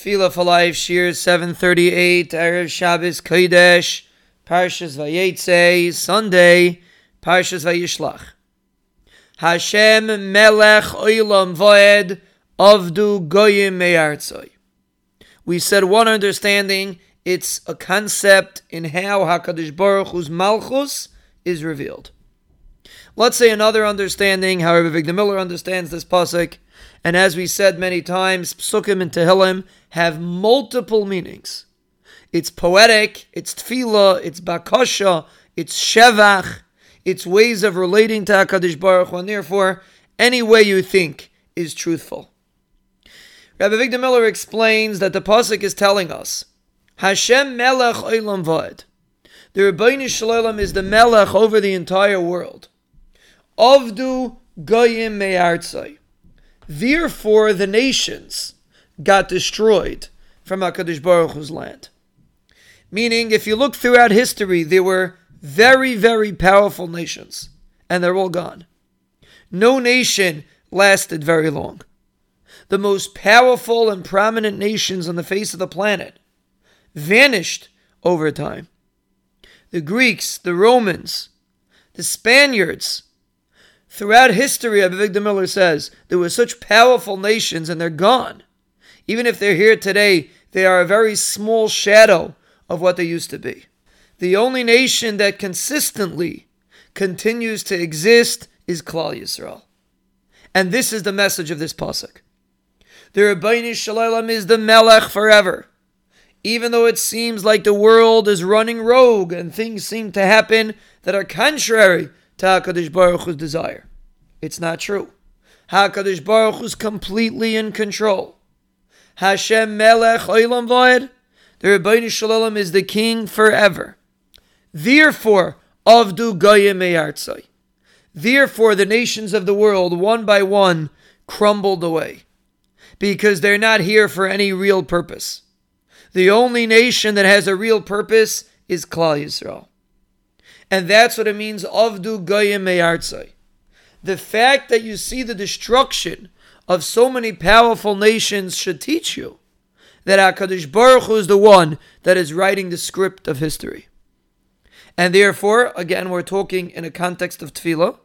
Tefillah for Life, Shiur 738, Erev Shabbos Kodesh, Parshas Vayetze, Sunday, Parshas Vayishlach. Hashem Melech Oilam Voed, Avdu Goyim Me'artzoi. We said one understanding, it's a concept in how HaKadosh Baruch Hu's Malchus is revealed. Let's say another understanding, how Avigdor Miller understands this pasuk, and as we said many times, psukim and tehillim have multiple meanings. It's poetic, it's tefillah, it's bakasha, it's shevach, it's ways of relating to HaKadosh Baruch Hu, and therefore, any way you think is truthful. Rabbi Avigdor Miller explains that the pasuk is telling us, Hashem melech olam vod. The Ribbono Shel Olam is the melech over the entire world. Avdu goyim me'artzai. Therefore, the nations got destroyed from HaKadosh Baruch Hu's land. Meaning, if you look throughout history, there were very, very powerful nations, and they're all gone. No nation lasted very long. The most powerful and prominent nations on the face of the planet vanished over time. The Greeks, the Romans, the Spaniards, Throughout history, Avigdor Miller says, there were such powerful nations and they're gone. Even if they're here today, they are a very small shadow of what they used to be. The only nation that consistently continues to exist is Klal Yisrael. And this is the message of this pasuk. The Ribbono Shel Olam is the Melech forever. Even though it seems like the world is running rogue and things seem to happen that are contrary to HaKadosh Baruch Hu's desire. It's not true. HaKadosh Baruch Hu's completely in control. Hashem Melech Olam Voed. The Ribbono Shel Olam is the king forever. Therefore, Avdu Goyim Me'artzai. Therefore, the nations of the world, one by one, crumbled away. Because they're not here for any real purpose. The only nation that has a real purpose is Klal Yisrael. And that's what it means, Avdu Goyim Me'artzai. The fact that you see the destruction of so many powerful nations should teach you that HaKadosh Baruch Hu is the one that is writing the script of history. And therefore, again, we're talking in a context of tefillah.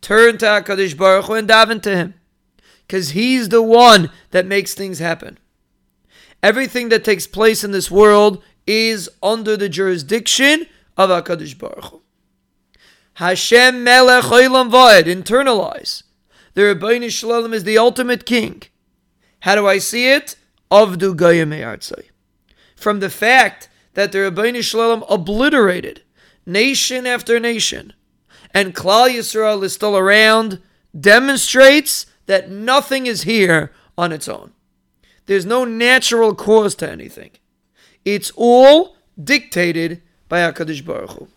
Turn to HaKadosh Baruch Hu and daven to Him. Because He's the one that makes things happen. Everything that takes place in this world is under the jurisdiction of HaKadosh Baruch Hu. Hashem Melech Olam Vaed, internalize. The Ribbono Shel Olam is the ultimate king. How do I see it? Avdu Goyim. From the fact that the Ribbono Shel Olam obliterated nation after nation, and Klal Yisrael is still around, demonstrates that nothing is here on its own. There's no natural cause to anything. It's all dictated by HaKadosh Baruch Hu.